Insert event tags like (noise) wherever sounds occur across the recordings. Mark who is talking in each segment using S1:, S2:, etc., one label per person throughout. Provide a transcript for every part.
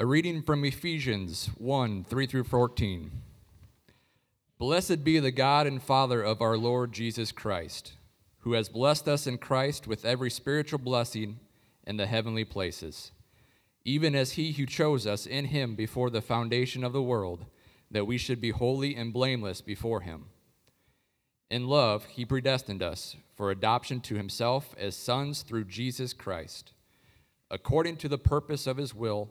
S1: A reading from Ephesians 1 3 through 14. Blessed be the God and Father of our Lord Jesus Christ, who has blessed us in Christ with every spiritual blessing in the heavenly places, even as he who chose us in him before the foundation of the world, that we should be holy and blameless before him. In love, he predestined us for adoption to himself as sons through Jesus Christ, according to the purpose of his will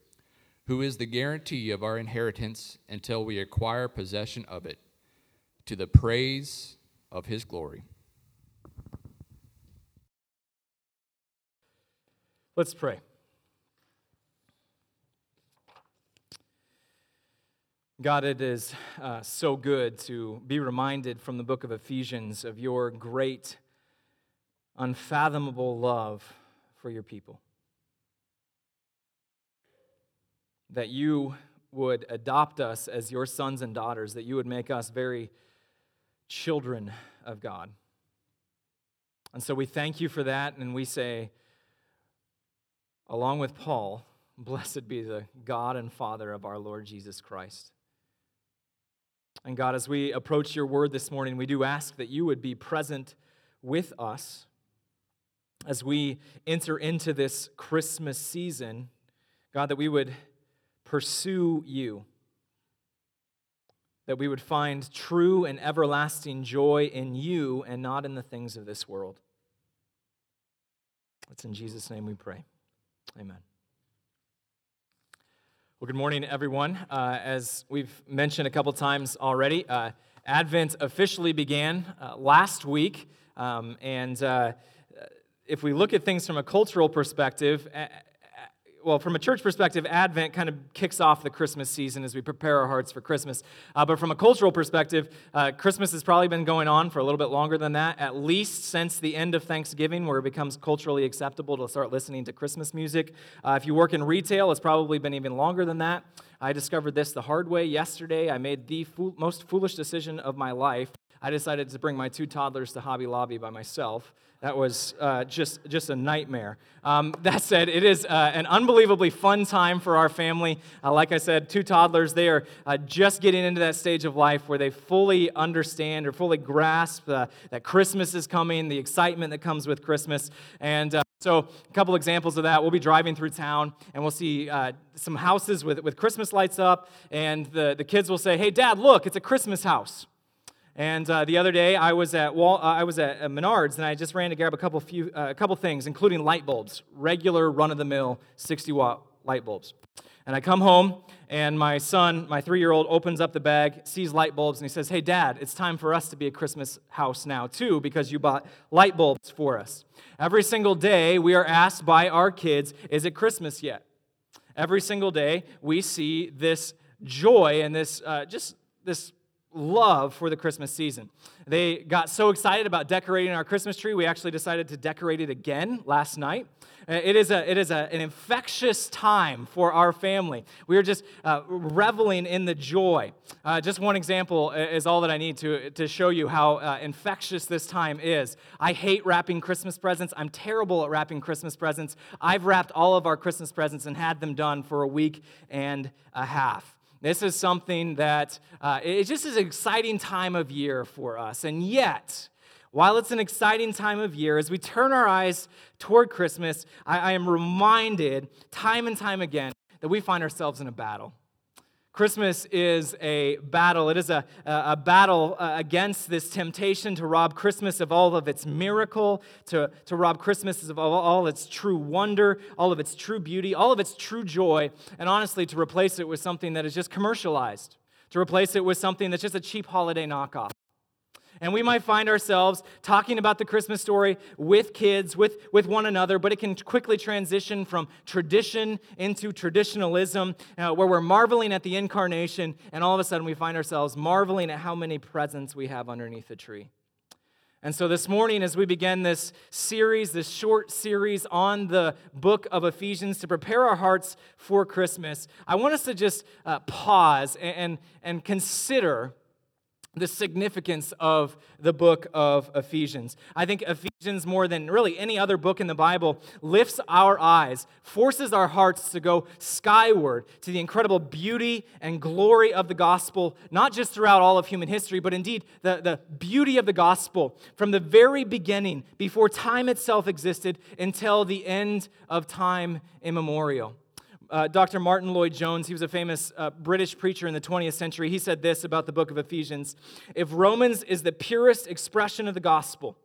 S1: who is the guarantee of our inheritance until we acquire possession of it, to the praise of his glory.
S2: Let's pray. God, it is uh, so good to be reminded from the book of Ephesians of your great, unfathomable love for your people. That you would adopt us as your sons and daughters, that you would make us very children of God. And so we thank you for that, and we say, along with Paul, (laughs) blessed be the God and Father of our Lord Jesus Christ. And God, as we approach your word this morning, we do ask that you would be present with us as we enter into this Christmas season. God, that we would pursue you. That we would find true and everlasting joy in you and not in the things of this world. It's in Jesus' name we pray. Amen. Well, good morning, everyone. Uh, as we've mentioned a couple times already, uh, Advent officially began uh, last week. Um, and uh, if we look at things from a cultural perspective, well, from a church perspective, Advent kind of kicks off the Christmas season as we prepare our hearts for Christmas. Uh, but from a cultural perspective, uh, Christmas has probably been going on for a little bit longer than that, at least since the end of Thanksgiving, where it becomes culturally acceptable to start listening to Christmas music. Uh, if you work in retail, it's probably been even longer than that. I discovered this the hard way yesterday. I made the fool- most foolish decision of my life. I decided to bring my two toddlers to Hobby Lobby by myself. That was uh, just, just a nightmare. Um, that said, it is uh, an unbelievably fun time for our family. Uh, like I said, two toddlers, they are uh, just getting into that stage of life where they fully understand or fully grasp uh, that Christmas is coming, the excitement that comes with Christmas. And uh, so, a couple examples of that. We'll be driving through town and we'll see some houses with, with Christmas lights up, and the, the kids will say, Hey, Dad, look, it's a Christmas house. And uh, the other day, I was at Wal- uh, I was at Menards, and I just ran to grab a couple few uh, a couple things, including light bulbs, regular run-of-the-mill 60 watt light bulbs. And I come home, and my son, my three-year-old, opens up the bag, sees light bulbs, and he says, "Hey, Dad, it's time for us to be a Christmas house now too, because you bought light bulbs for us." Every single day, we are asked by our kids, "Is it Christmas yet?" Every single day, we see this joy and this uh, just this love for the Christmas season. They got so excited about decorating our Christmas tree, we actually decided to decorate it again last night. Uh, it is, a, it is a, an infectious time for our family. We are just uh, reveling in the joy. Uh, just one example is all that I need to, to show you how uh, infectious this time is. I hate wrapping Christmas presents. I'm terrible at wrapping Christmas presents. I've wrapped all of our Christmas presents and had them done for a week and a half. This is something that uh, it just an exciting time of year for us. And yet, while it's an exciting time of year, as we turn our eyes toward Christmas, I, I am reminded time and time again that we find ourselves in a battle. Christmas is a battle. It is a, a battle uh, against this temptation to rob Christmas of all of its miracle, to, to rob Christmas of all, all its true wonder, all of its true beauty, all of its true joy, and honestly, to replace it with something that is just commercialized, to replace it with something that's just a cheap holiday knockoff. And we might find ourselves talking about the Christmas story with kids, with, with one another, but it can quickly transition from tradition into traditionalism, uh, where we're marveling at the incarnation, and all of a sudden we find ourselves marveling at how many presents we have underneath the tree. And so this morning, as we begin this series, this short series on the book of Ephesians to prepare our hearts for Christmas, I want us to just uh, pause and, and, and consider the significance of the book of Ephesians. I think Ephesians, more than really any other book in the Bible, lifts our eyes, forces our hearts to go skyward to the incredible beauty and glory of the gospel, not just throughout all of human history, but indeed the, the beauty of the gospel from the very beginning, before time itself existed, until the end of time immemorial uh, Dr. Martyn Lloyd-Jones, he was a famous uh, British preacher in the 20th century. He said this about the book of Ephesians If Romans is the purest expression of the gospel,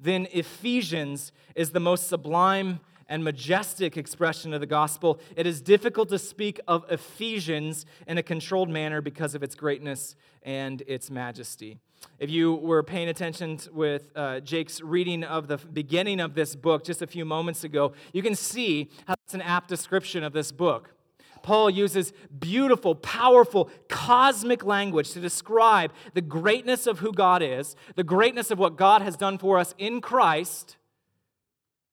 S2: then Ephesians is the most sublime and majestic expression of the gospel. It is difficult to speak of Ephesians in a controlled manner because of its greatness and its majesty. If you were paying attention with uh, Jake's reading of the beginning of this book just a few moments ago, you can see how it's an apt description of this book. Paul uses beautiful, powerful, cosmic language to describe the greatness of who God is, the greatness of what God has done for us in Christ,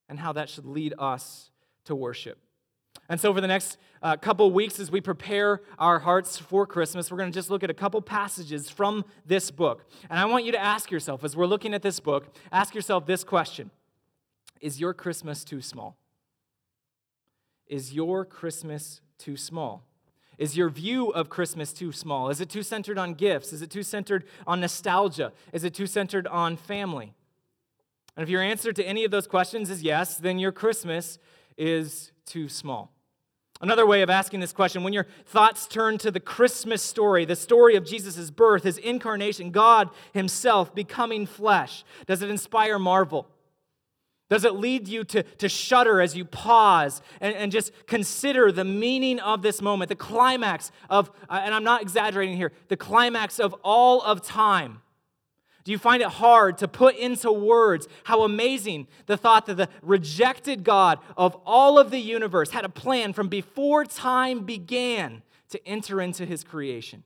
S2: and how that should lead us to worship. And so, for the next uh, couple weeks, as we prepare our hearts for Christmas, we're going to just look at a couple passages from this book. And I want you to ask yourself, as we're looking at this book, ask yourself this question Is your Christmas too small? Is your Christmas too small? Is your view of Christmas too small? Is it too centered on gifts? Is it too centered on nostalgia? Is it too centered on family? And if your answer to any of those questions is yes, then your Christmas is too small. Another way of asking this question when your thoughts turn to the Christmas story, the story of Jesus' birth, his incarnation, God himself becoming flesh, does it inspire marvel? Does it lead you to, to shudder as you pause and, and just consider the meaning of this moment, the climax of, uh, and I'm not exaggerating here, the climax of all of time? Do you find it hard to put into words how amazing the thought that the rejected God of all of the universe had a plan from before time began to enter into his creation,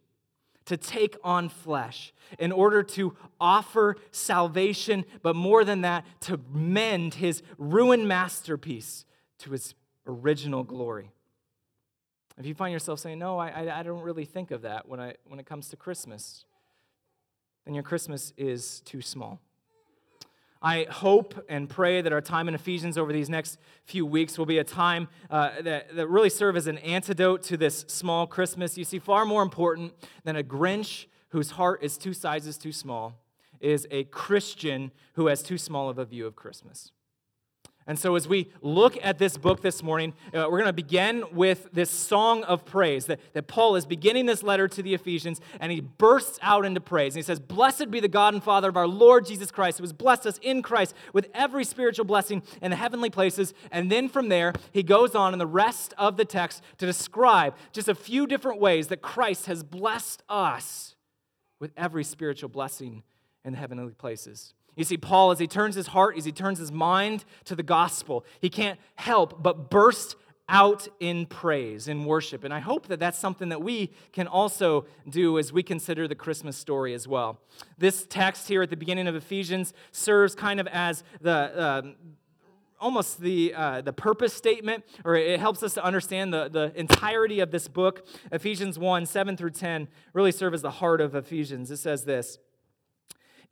S2: to take on flesh in order to offer salvation, but more than that, to mend his ruined masterpiece to his original glory? If you find yourself saying, No, I, I don't really think of that when, I, when it comes to Christmas, then your Christmas is too small. I hope and pray that our time in Ephesians over these next few weeks will be a time uh, that, that really serve as an antidote to this small Christmas. You see, far more important than a Grinch whose heart is two sizes too small is a Christian who has too small of a view of Christmas. And so, as we look at this book this morning, uh, we're going to begin with this song of praise that, that Paul is beginning this letter to the Ephesians, and he bursts out into praise. And he says, Blessed be the God and Father of our Lord Jesus Christ, who has blessed us in Christ with every spiritual blessing in the heavenly places. And then from there, he goes on in the rest of the text to describe just a few different ways that Christ has blessed us with every spiritual blessing in the heavenly places. You see, Paul, as he turns his heart, as he turns his mind to the gospel, he can't help but burst out in praise, in worship. And I hope that that's something that we can also do as we consider the Christmas story as well. This text here at the beginning of Ephesians serves kind of as the. Um, almost the, uh, the purpose statement, or it helps us to understand the, the entirety of this book. Ephesians 1 7 through 10 really serve as the heart of Ephesians. It says this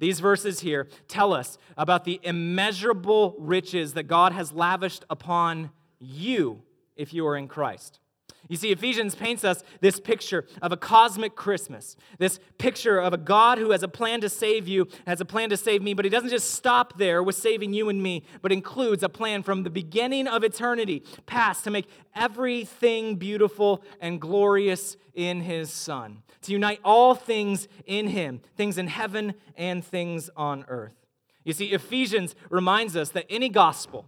S2: These verses here tell us about the immeasurable riches that God has lavished upon you if you are in Christ. You see, Ephesians paints us this picture of a cosmic Christmas, this picture of a God who has a plan to save you, has a plan to save me, but he doesn't just stop there with saving you and me, but includes a plan from the beginning of eternity past to make everything beautiful and glorious in his Son, to unite all things in him, things in heaven and things on earth. You see, Ephesians reminds us that any gospel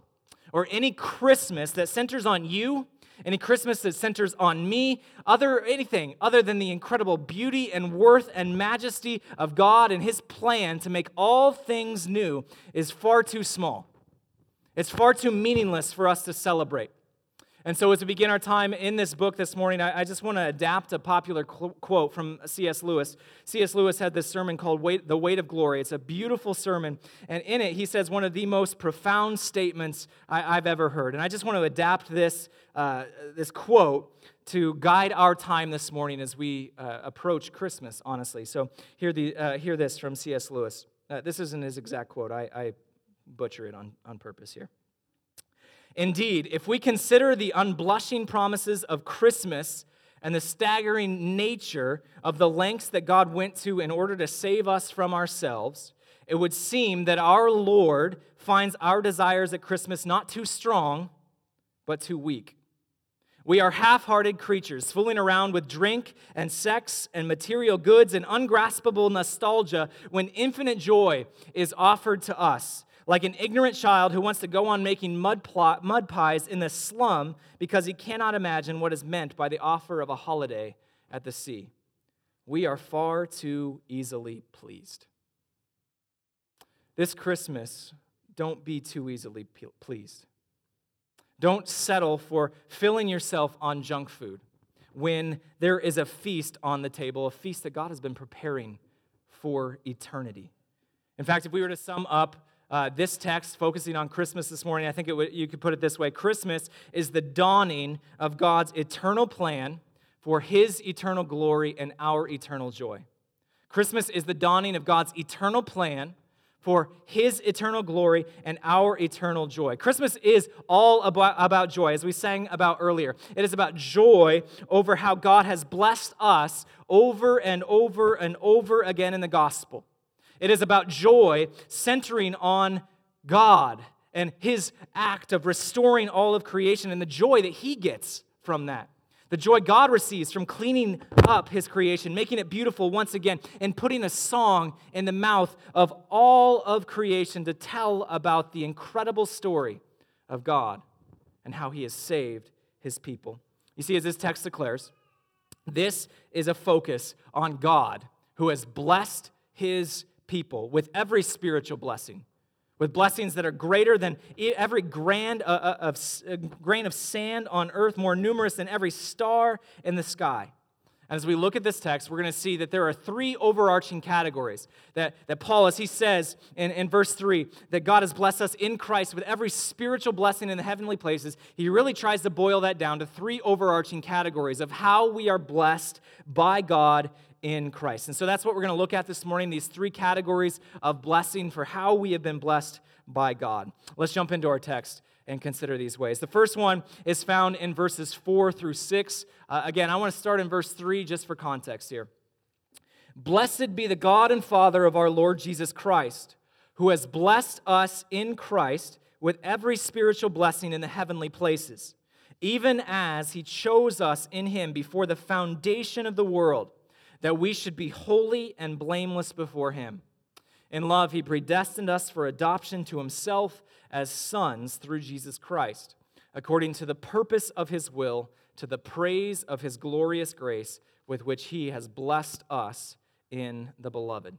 S2: or any Christmas that centers on you any Christmas that centers on me, other anything other than the incredible beauty and worth and majesty of God and his plan to make all things new is far too small. It's far too meaningless for us to celebrate. And so, as we begin our time in this book this morning, I, I just want to adapt a popular qu- quote from C.S. Lewis. C.S. Lewis had this sermon called Weight, The Weight of Glory. It's a beautiful sermon. And in it, he says one of the most profound statements I, have ever heard. And I just want to adapt this, uh, this quote to guide our time this morning as we uh, approach Christmas, honestly. So, hear, the, uh, hear this from C.S. Lewis. Uh, this isn't his exact quote, I, I butcher it on, on purpose here. Indeed, if we consider the unblushing promises of Christmas and the staggering nature of the lengths that God went to in order to save us from ourselves, it would seem that our Lord finds our desires at Christmas not too strong, but too weak. We are half hearted creatures, fooling around with drink and sex and material goods and ungraspable nostalgia when infinite joy is offered to us like an ignorant child who wants to go on making mud, plot, mud pies in the slum because he cannot imagine what is meant by the offer of a holiday at the sea. We are far too easily pleased. This Christmas, don't be too easily pleased. Don't settle for filling yourself on junk food when there is a feast on the table, a feast that God has been preparing for eternity. In fact, if we were to sum up uh, this text focusing on Christmas this morning, I think you could put it this way Christmas is the dawning of God's eternal plan for his eternal glory and our eternal joy. Christmas is the dawning of God's eternal plan for his eternal glory and our eternal joy. Christmas is all about, about joy, as we sang about earlier. It is about joy over how God has blessed us over and over and over again in the gospel. It is about joy centering on God and his act of restoring all of creation and the joy that he gets from that. The joy God receives from cleaning up his creation, making it beautiful once again, and putting a song in the mouth of all of creation to tell about the incredible story of God and how he has saved his people. You see, as this text declares, this is a focus on God who has blessed his people with every spiritual blessing, with blessings that are greater than every grand uh, uh, of, uh, grain of sand on earth, more numerous than every star in the sky. And as we look at this text, we're going to see that there are three overarching categories that, that Paul, as he says in, in verse 3, that God has blessed us in Christ with every spiritual blessing in the heavenly places. He really tries to boil that down to three overarching categories of how we are blessed by God in Christ. And so that's what we're going to look at this morning these three categories of blessing for how we have been blessed by God. Let's jump into our text and consider these ways. The first one is found in verses 4 through 6. Uh, again, I want to start in verse 3 just for context here. Blessed be the God and Father of our Lord Jesus Christ, who has blessed us in Christ with every spiritual blessing in the heavenly places, even as he chose us in him before the foundation of the world that we should be holy and blameless before Him. In love, He predestined us for adoption to Himself as sons through Jesus Christ, according to the purpose of His will, to the praise of His glorious grace with which He has blessed us in the Beloved.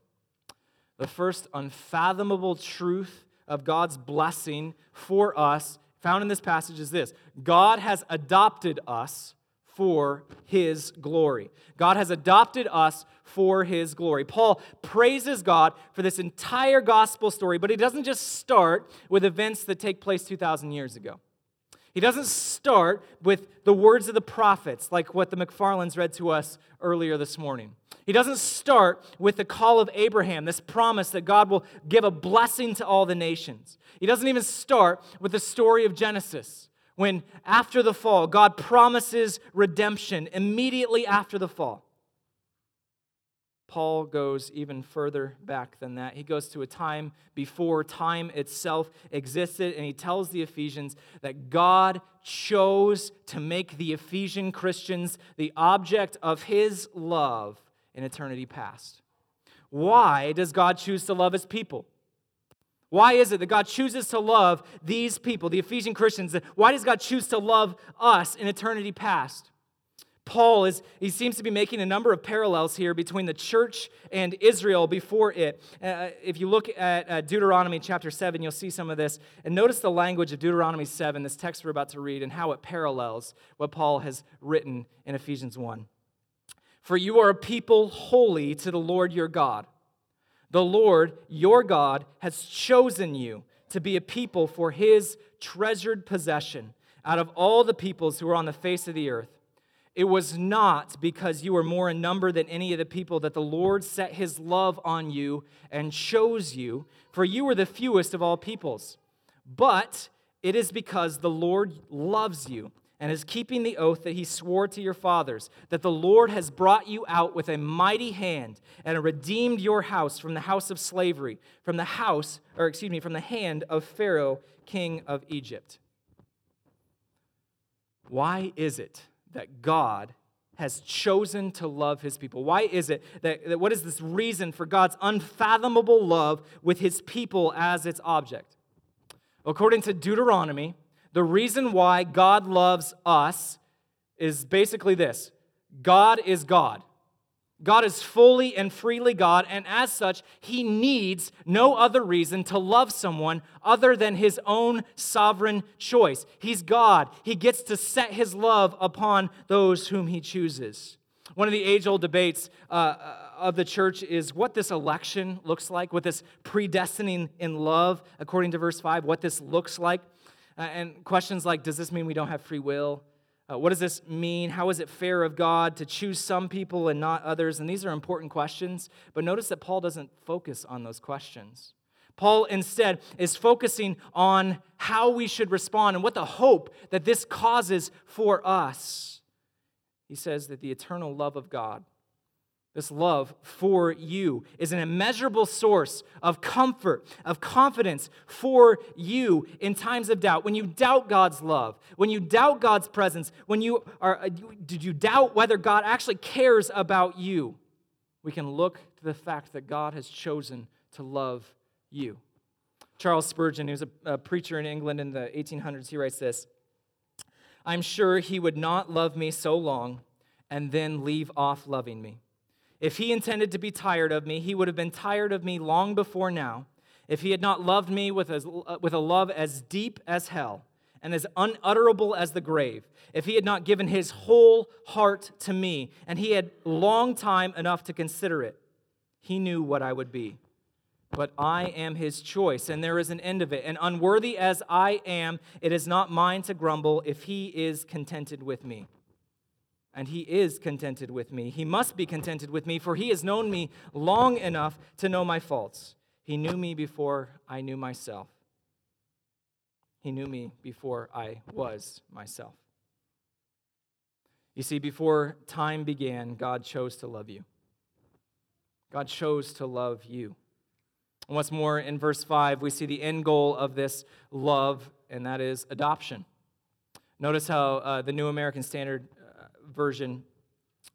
S2: The first unfathomable truth of God's blessing for us found in this passage is this God has adopted us for his glory. God has adopted us for his glory. Paul praises God for this entire gospel story, but he doesn't just start with events that take place 2,000 years ago. He doesn't start with the words of the prophets, like what the McFarlands read to us earlier this morning. He doesn't start with the call of Abraham, this promise that God will give a blessing to all the nations. He doesn't even start with the story of Genesis, when after the fall, God promises redemption immediately after the fall. Paul goes even further back than that. He goes to a time before time itself existed, and he tells the Ephesians that God chose to make the Ephesian Christians the object of his love in eternity past. Why does God choose to love his people? Why is it that God chooses to love these people, the Ephesian Christians? Why does God choose to love us in eternity past? Paul is he seems to be making a number of parallels here between the church and Israel before it. Uh, if you look at uh, Deuteronomy chapter 7, you'll see some of this. And notice the language of Deuteronomy 7, this text we're about to read, and how it parallels what Paul has written in Ephesians 1. For you are a people holy to the Lord your God. The Lord your God has chosen you to be a people for his treasured possession out of all the peoples who are on the face of the earth. It was not because you were more in number than any of the people that the Lord set his love on you and chose you, for you were the fewest of all peoples. But it is because the Lord loves you and is keeping the oath that he swore to your fathers, that the Lord has brought you out with a mighty hand and redeemed your house from the house of slavery, from the house, or excuse me, from the hand of Pharaoh, king of Egypt. Why is it? that God has chosen to love his people? Why is it that, that, what is this reason for God's unfathomable love with his people as its object? According to Deuteronomy, the reason why God loves us is basically this God is God. God is fully and freely God, and as such, he needs no other reason to love someone other than his own sovereign choice. He's God. He gets to set his love upon those whom he chooses. One of the age old debates uh, uh, of the church is what this election looks like, what this predestining in love, according to verse 5, what this looks like. Uh, and questions like Does this mean we don't have free will? Uh, what does this mean? How is it fair of God to choose some people and not others? And these are important questions, but notice that Paul doesn't focus on those questions. Paul instead is focusing on how we should respond and what the hope that this causes for us. He says that the eternal love of God this love for you is an immeasurable source of comfort, of confidence for you in times of doubt. When you doubt God's love, when you doubt God's presence, when you are, uh, did you doubt whether God actually cares about you? We can look to the fact that God has chosen to love you. Charles Spurgeon, who's a, a preacher in England in the 1800s, he writes this I'm sure he would not love me so long and then leave off loving me. If he intended to be tired of me, he would have been tired of me long before now. If he had not loved me with a, uh, with a love as deep as hell and as unutterable as the grave, if he had not given his whole heart to me, and he had long time enough to consider it, he knew what I would be. But I am his choice, and there is an end of it. And unworthy as I am, it is not mine to grumble if he is contented with me and he is contented with me. He must be contented with me, for he has known me long enough to know my faults. He knew me before I knew myself. He knew me before I was myself. You see, before time began, God chose to love you. God chose to love you. And what's more, in verse 5, we see the end goal of this love, and that is adoption. Notice how uh, the New American Standard version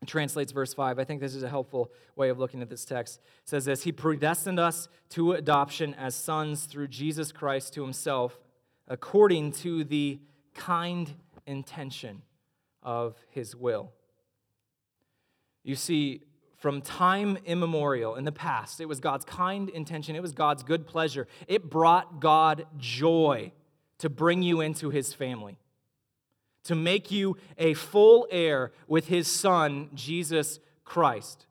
S2: translates verse 5. I think this is a helpful way of looking at this text. It says this He predestined us to adoption as sons through Jesus Christ to Himself, according to the kind intention of His will. You see, from time immemorial in the past, it was God's kind intention, it was God's good pleasure. It brought God joy to bring you into His family to make you a full heir with his son, Jesus Christ.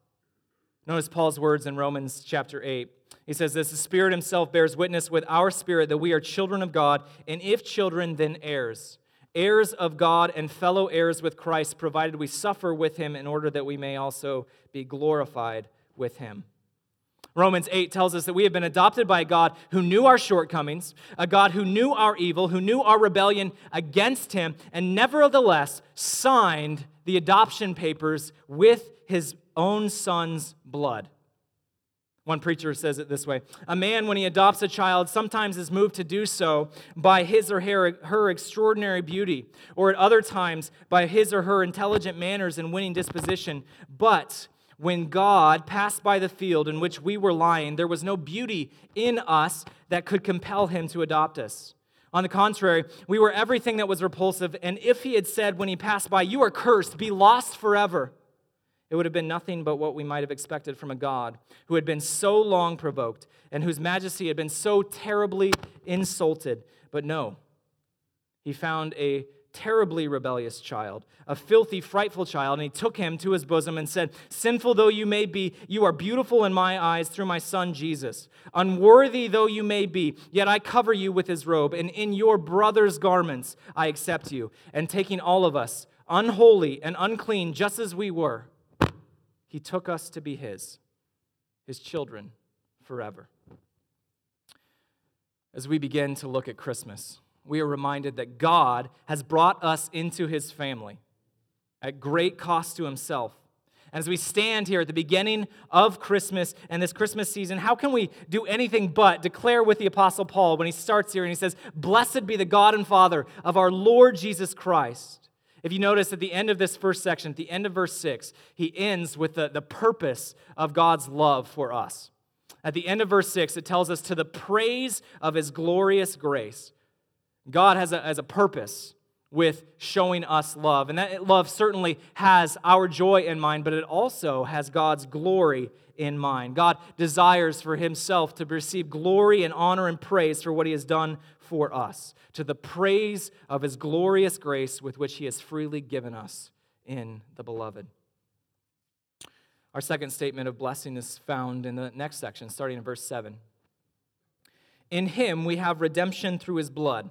S2: Notice Paul's words in Romans chapter 8. He says this The Spirit Himself bears witness with our spirit that we are children of God, and if children, then heirs, heirs of God and fellow heirs with Christ, provided we suffer with him in order that we may also be glorified with him. Romans 8 tells us that we have been adopted by a God who knew our shortcomings, a God who knew our evil, who knew our rebellion against him, and nevertheless signed the adoption papers with his own son's blood. One preacher says it this way A man, when he adopts a child, sometimes is moved to do so by his or her, her extraordinary beauty, or at other times by his or her intelligent manners and winning disposition. But when God passed by the field in which we were lying, there was no beauty in us that could compel him to adopt us. On the contrary, we were everything that was repulsive, and if he had said when he passed by, You are cursed, be lost forever it would have been nothing but what we might have expected from a God who had been so long provoked and whose majesty had been so terribly insulted. But no, he found a terribly rebellious child, a filthy, frightful child, and he took him to his bosom and said, Sinful though you may be, you are beautiful in my eyes through my son Jesus. Unworthy though you may be, yet I cover you with his robe, and in your brother's garments I accept you. And taking all of us, unholy and unclean, just as we were, he took us to be His, His children forever. As we begin to look at Christmas, we are reminded that God has brought us into His family at great cost to Himself. As we stand here at the beginning of Christmas and this Christmas season, how can we do anything but declare with the Apostle Paul when he starts here and he says, Blessed be the God and Father of our Lord Jesus Christ if you notice at the end of this first section, at the end of verse 6, he ends with the, the purpose of God's love for us. At the end of verse 6, it tells us to the praise of his glorious grace. God has a, has a purpose with showing us love. And that love certainly has our joy in mind, but it also has God's glory in mind. God desires for himself to receive glory and honor and praise for what he has done for us, to the praise of his glorious grace with which he has freely given us in the beloved. Our second statement of blessing is found in the next section, starting in verse 7. In him we have redemption through his blood,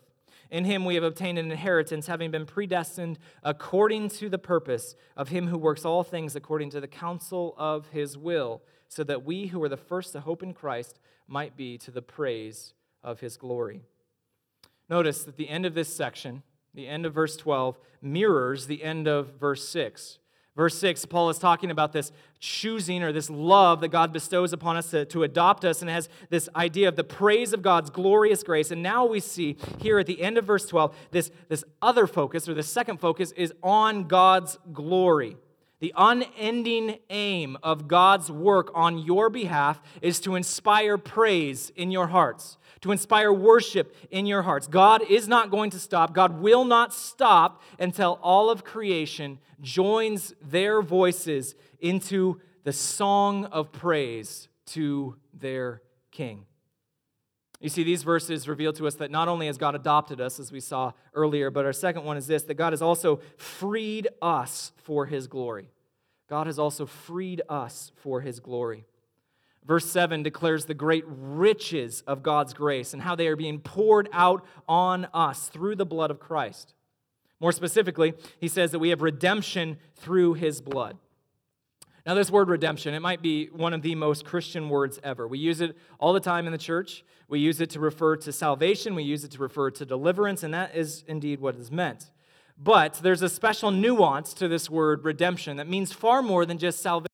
S2: In him we have obtained an inheritance, having been predestined according to the purpose of him who works all things according to the counsel of his will, so that we who are the first to hope in Christ might be to the praise of his glory. Notice that the end of this section, the end of verse 12, mirrors the end of verse 6. Verse 6, Paul is talking about this choosing or this love that God bestows upon us to, to adopt us and has this idea of the praise of God's glorious grace. And now we see here at the end of verse 12, this, this other focus or the second focus is on God's glory. The unending aim of God's work on your behalf is to inspire praise in your hearts to inspire worship in your hearts. God is not going to stop. God will not stop until all of creation joins their voices into the song of praise to their King. You see, these verses reveal to us that not only has God adopted us, as we saw earlier, but our second one is this that God has also freed us for his glory. God has also freed us for his glory. Verse 7 declares the great riches of God's grace and how they are being poured out on us through the blood of Christ. More specifically, he says that we have redemption through his blood. Now, this word redemption, it might be one of the most Christian words ever. We use it all the time in the church. We use it to refer to salvation, we use it to refer to deliverance, and that is indeed what is meant. But there's a special nuance to this word redemption that means far more than just salvation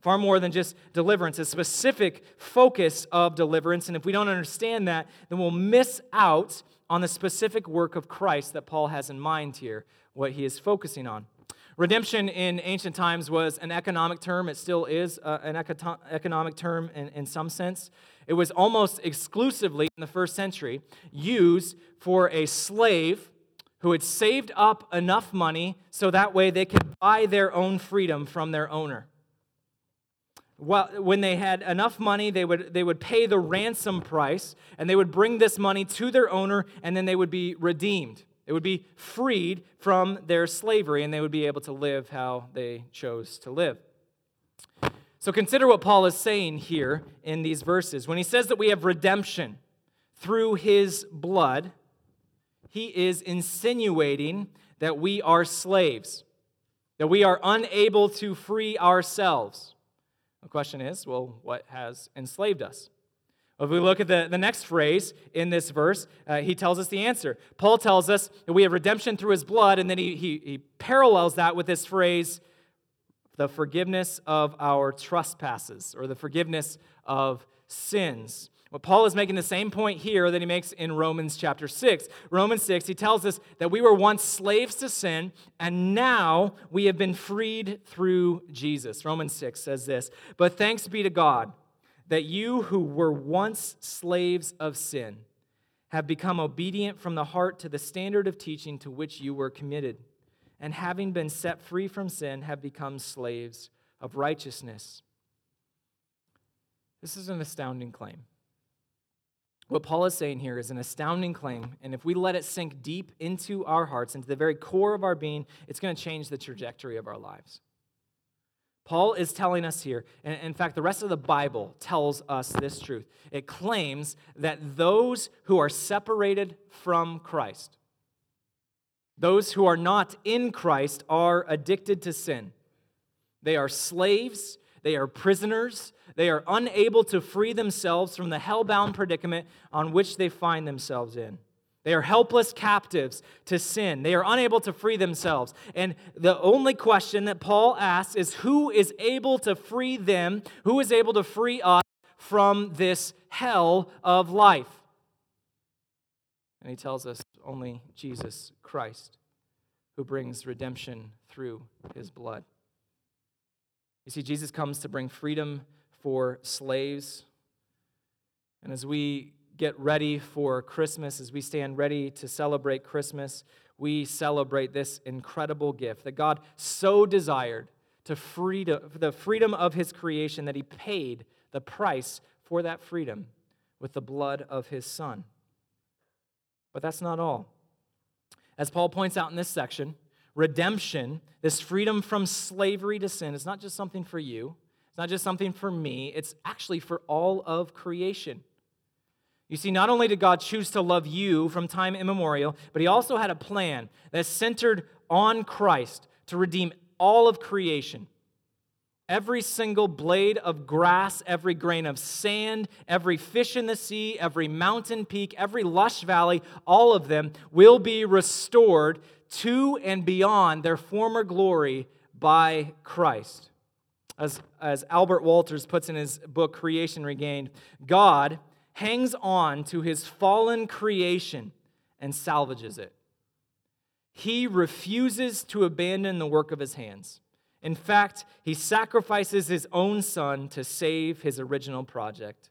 S2: far more than just deliverance, a specific focus of deliverance. And if we don't understand that, then we'll miss out on the specific work of Christ that Paul has in mind here, what he is focusing on. Redemption in ancient times was an economic term. It still is uh, an economic term in, in some sense. It was almost exclusively in the first century used for a slave who had saved up enough money so that way they could buy their own freedom from their owner. well, when they had enough money, they would, they would pay the ransom price and they would bring this money to their owner and then they would be redeemed. They would be freed from their slavery and they would be able to live how they chose to live. So consider what Paul is saying here in these verses. When he says that we have redemption through his blood, he is insinuating that we are slaves, that we are unable to free ourselves. The question is well, what has enslaved us? If we look at the, the next phrase in this verse, uh, he tells us the answer. Paul tells us that we have redemption through his blood, and then he, he, he parallels that with this phrase, the forgiveness of our trespasses, or the forgiveness of sins. But Paul is making the same point here that he makes in Romans chapter 6. Romans 6, he tells us that we were once slaves to sin, and now we have been freed through Jesus. Romans 6 says this But thanks be to God that you who were once slaves of sin have become obedient from the heart to the standard of teaching to which you were committed, and having been set free from sin, have become slaves of righteousness. This is an astounding claim. What Paul is saying here is an astounding claim, and if we let it sink deep into our hearts, into the very core of our being, it's going to change the trajectory of our lives. Paul is telling us here, and in fact, the rest of the Bible tells us this truth. It claims that those who are separated from Christ, those who are not in Christ, are addicted to sin. They are slaves, they are prisoners, they are unable to free themselves from the hell-bound predicament on which they find themselves in. They are helpless captives to sin. They are unable to free themselves. And the only question that Paul asks is who is able to free them? Who is able to free us from this hell of life? And he tells us only Jesus Christ, who brings redemption through his blood. You see, Jesus comes to bring freedom for slaves. And as we get ready for Christmas, as we stand ready to celebrate Christmas, we celebrate this incredible gift that God so desired to freedom, the freedom of his creation that he paid the price for that freedom with the blood of his son. But that's not all. As Paul points out in this section, redemption, this freedom from slavery to sin, is not just something for you, it's not just something for me, it's actually for all of creation. You see, not only did God choose to love you from time immemorial, but He also had a plan that's centered on Christ to redeem all of creation. Every single blade of grass, every grain of sand, every fish in the sea, every mountain peak, every lush valley, all of them will be restored to and beyond their former glory by Christ. As, as Albert Wolters puts in his book, Creation Regained, God hangs on to his fallen creation and salvages it. He refuses to abandon the work of his hands. In fact, he sacrifices his own son to save his original project.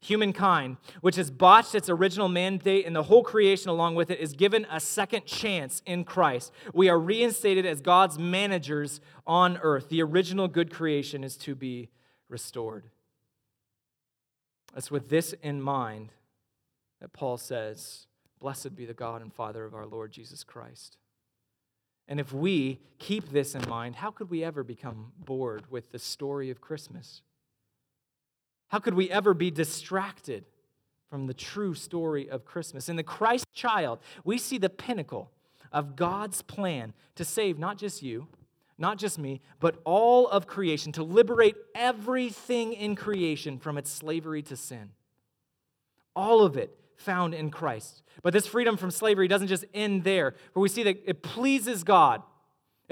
S2: Humankind, which has botched its original mandate and the whole creation along with it, is given a second chance in Christ. We are reinstated as God's managers on earth. The original good creation is to be restored. It's with this in mind that Paul says, Blessed be the God and Father of our Lord Jesus Christ. And if we keep this in mind, how could we ever become bored with the story of Christmas? How could we ever be distracted from the true story of Christmas? In the Christ child, we see the pinnacle of God's plan to save not just you, not just me, but all of creation, to liberate everything in creation from its slavery to sin. All of it found in Christ. But this freedom from slavery doesn't just end there, for we see that it pleases God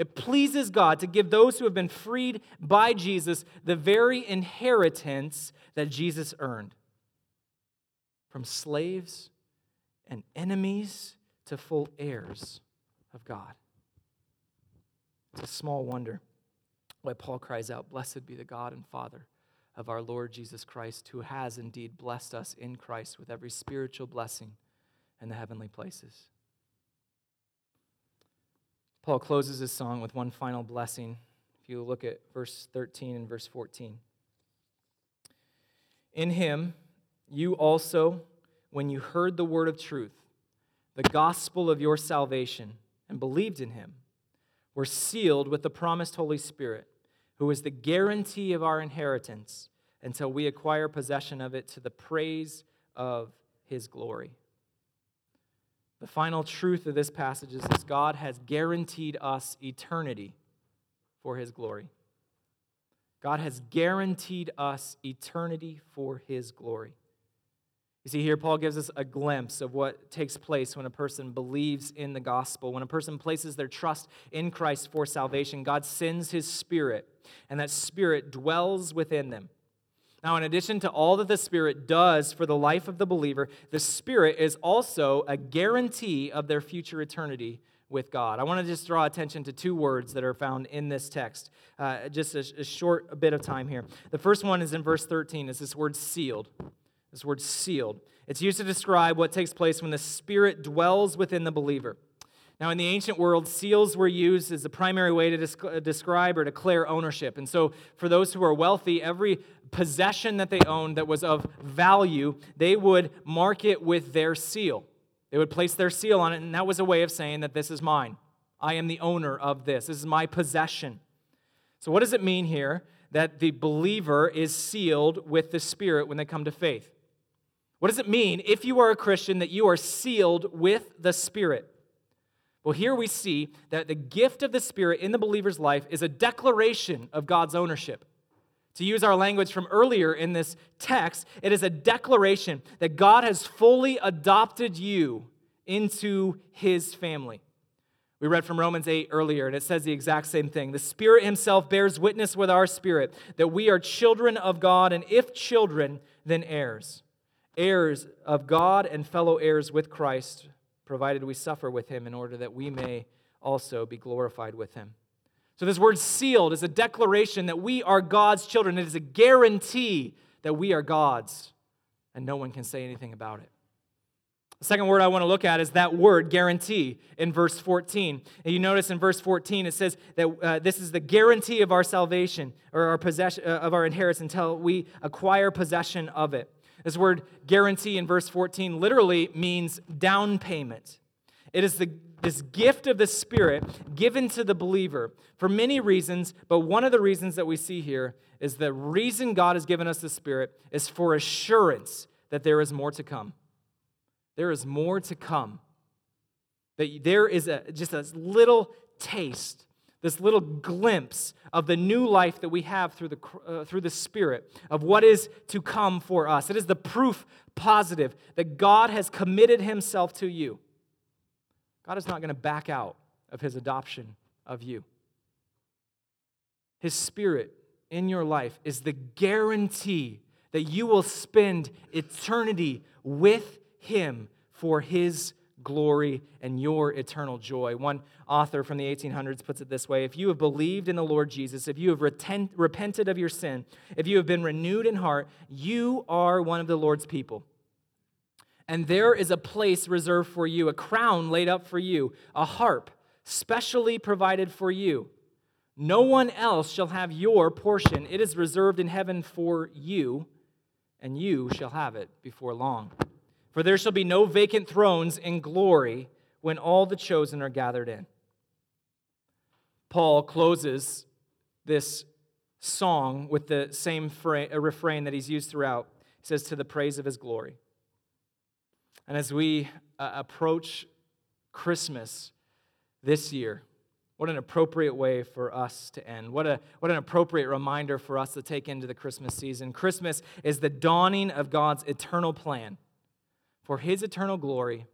S2: it pleases God to give those who have been freed by Jesus the very inheritance that Jesus earned. From slaves and enemies to full heirs of God. It's a small wonder why Paul cries out, Blessed be the God and Father of our Lord Jesus Christ, who has indeed blessed us in Christ with every spiritual blessing in the heavenly places. Paul closes his song with one final blessing. If you look at verse 13 and verse 14. In him, you also, when you heard the word of truth, the gospel of your salvation, and believed in him, were sealed with the promised Holy Spirit, who is the guarantee of our inheritance until we acquire possession of it to the praise of his glory. The final truth of this passage is this God has guaranteed us eternity for his glory. God has guaranteed us eternity for his glory. You see, here Paul gives us a glimpse of what takes place when a person believes in the gospel. When a person places their trust in Christ for salvation, God sends his spirit, and that spirit dwells within them. Now, in addition to all that the Spirit does for the life of the believer, the Spirit is also a guarantee of their future eternity with God. I want to just draw attention to two words that are found in this text, uh, just a, a short bit of time here. The first one is in verse 13, it's this word sealed. This word sealed. It's used to describe what takes place when the Spirit dwells within the believer. Now, in the ancient world, seals were used as the primary way to uh, describe or declare ownership. And so, for those who are wealthy, every possession that they owned that was of value, they would mark it with their seal. They would place their seal on it, and that was a way of saying that this is mine. I am the owner of this. This is my possession. So, what does it mean here that the believer is sealed with the Spirit when they come to faith? What does it mean if you are a Christian that you are sealed with the Spirit? Well, here we see that the gift of the Spirit in the believer's life is a declaration of God's ownership. To use our language from earlier in this text, it is a declaration that God has fully adopted you into his family. We read from Romans 8 earlier, and it says the exact same thing. The Spirit Himself bears witness with our spirit that we are children of God, and if children, then heirs. Heirs of God and fellow heirs with Christ, provided we suffer with Him in order that we may also be glorified with Him. So, this word sealed is a declaration that we are God's children. It is a guarantee that we are God's, and no one can say anything about it. The second word I want to look at is that word, guarantee, in verse 14. And you notice in verse 14 it says that uh, this is the guarantee of our salvation or our possession uh, of our inheritance until we acquire possession of it. This word guarantee in verse 14 literally means down payment. It is the, this gift of the Spirit given to the believer for many reasons, but one of the reasons that we see here is the reason God has given us the Spirit is for assurance that there is more to come. There is more to come. That there is a, just a little taste, this little glimpse of the new life that we have through the, uh, through the Spirit, of what is to come for us. It is the proof positive that God has committed Himself to you. God is not going to back out of his adoption of you. His spirit in your life is the guarantee that you will spend eternity with him for his glory and your eternal joy. One author from the 1800s puts it this way If you have believed in the Lord Jesus, if you have repented of your sin, if you have been renewed in heart, you are one of the Lord's people and there is a place reserved for you, a crown laid up for you, a harp specially provided for you. No one else shall have your portion. It is reserved in heaven for you, and you shall have it before long. For there shall be no vacant thrones in glory when all the chosen are gathered in. Paul closes this song with the same refrain that he's used throughout. He says, To the praise of his glory. And as we uh, approach Christmas this year, what an appropriate way for us to end. What, a, what an appropriate reminder for us to take into the Christmas season. Christmas is the dawning of God's eternal plan for his eternal glory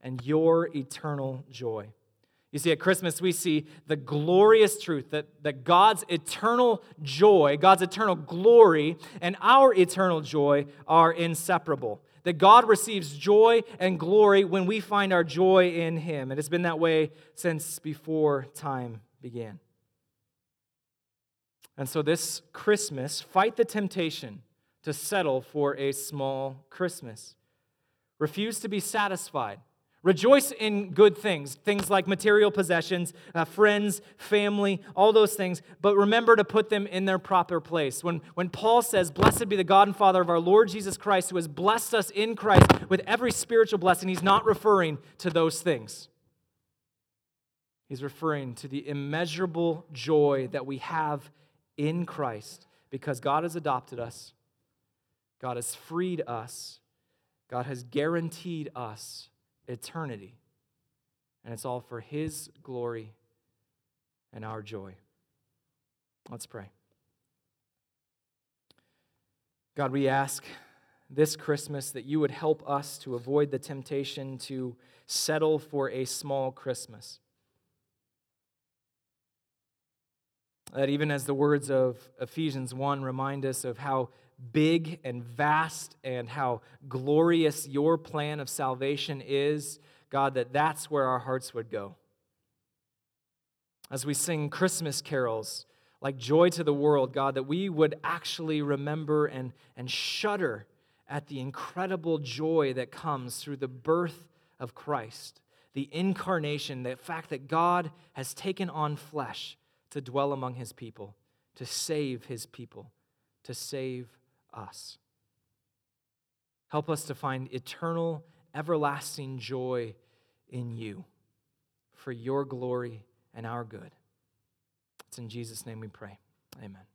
S2: and your eternal joy. You see, at Christmas, we see the glorious truth that, that God's eternal joy, God's eternal glory, and our eternal joy are inseparable that God receives joy and glory when we find our joy in Him. And It has been that way since before time began. And so, this Christmas, fight the temptation to settle for a small Christmas. Refuse to be satisfied. Rejoice in good things, things like material possessions, uh, friends, family, all those things, but remember to put them in their proper place. When, when Paul says, Blessed be the God and Father of our Lord Jesus Christ, who has blessed us in Christ with every spiritual blessing, he's not referring to those things. He's referring to the immeasurable joy that we have in Christ because God has adopted us, God has freed us, God has guaranteed us eternity. And it's all for His glory and our joy. Let's pray. God, we ask this Christmas that you would help us to avoid the temptation to settle for a small Christmas. That even as the words of Ephesians 1 remind us of how big and vast and how glorious your plan of salvation is, God, that that's where our hearts would go. As we sing Christmas carols like Joy to the World, God, that we would actually remember and, and shudder at the incredible joy that comes through the birth of Christ, the incarnation, the fact that God has taken on flesh to dwell among his people, to save his people, to save us. Help us to find eternal, everlasting joy in you for your glory and our good. It's in Jesus' name we pray. Amen.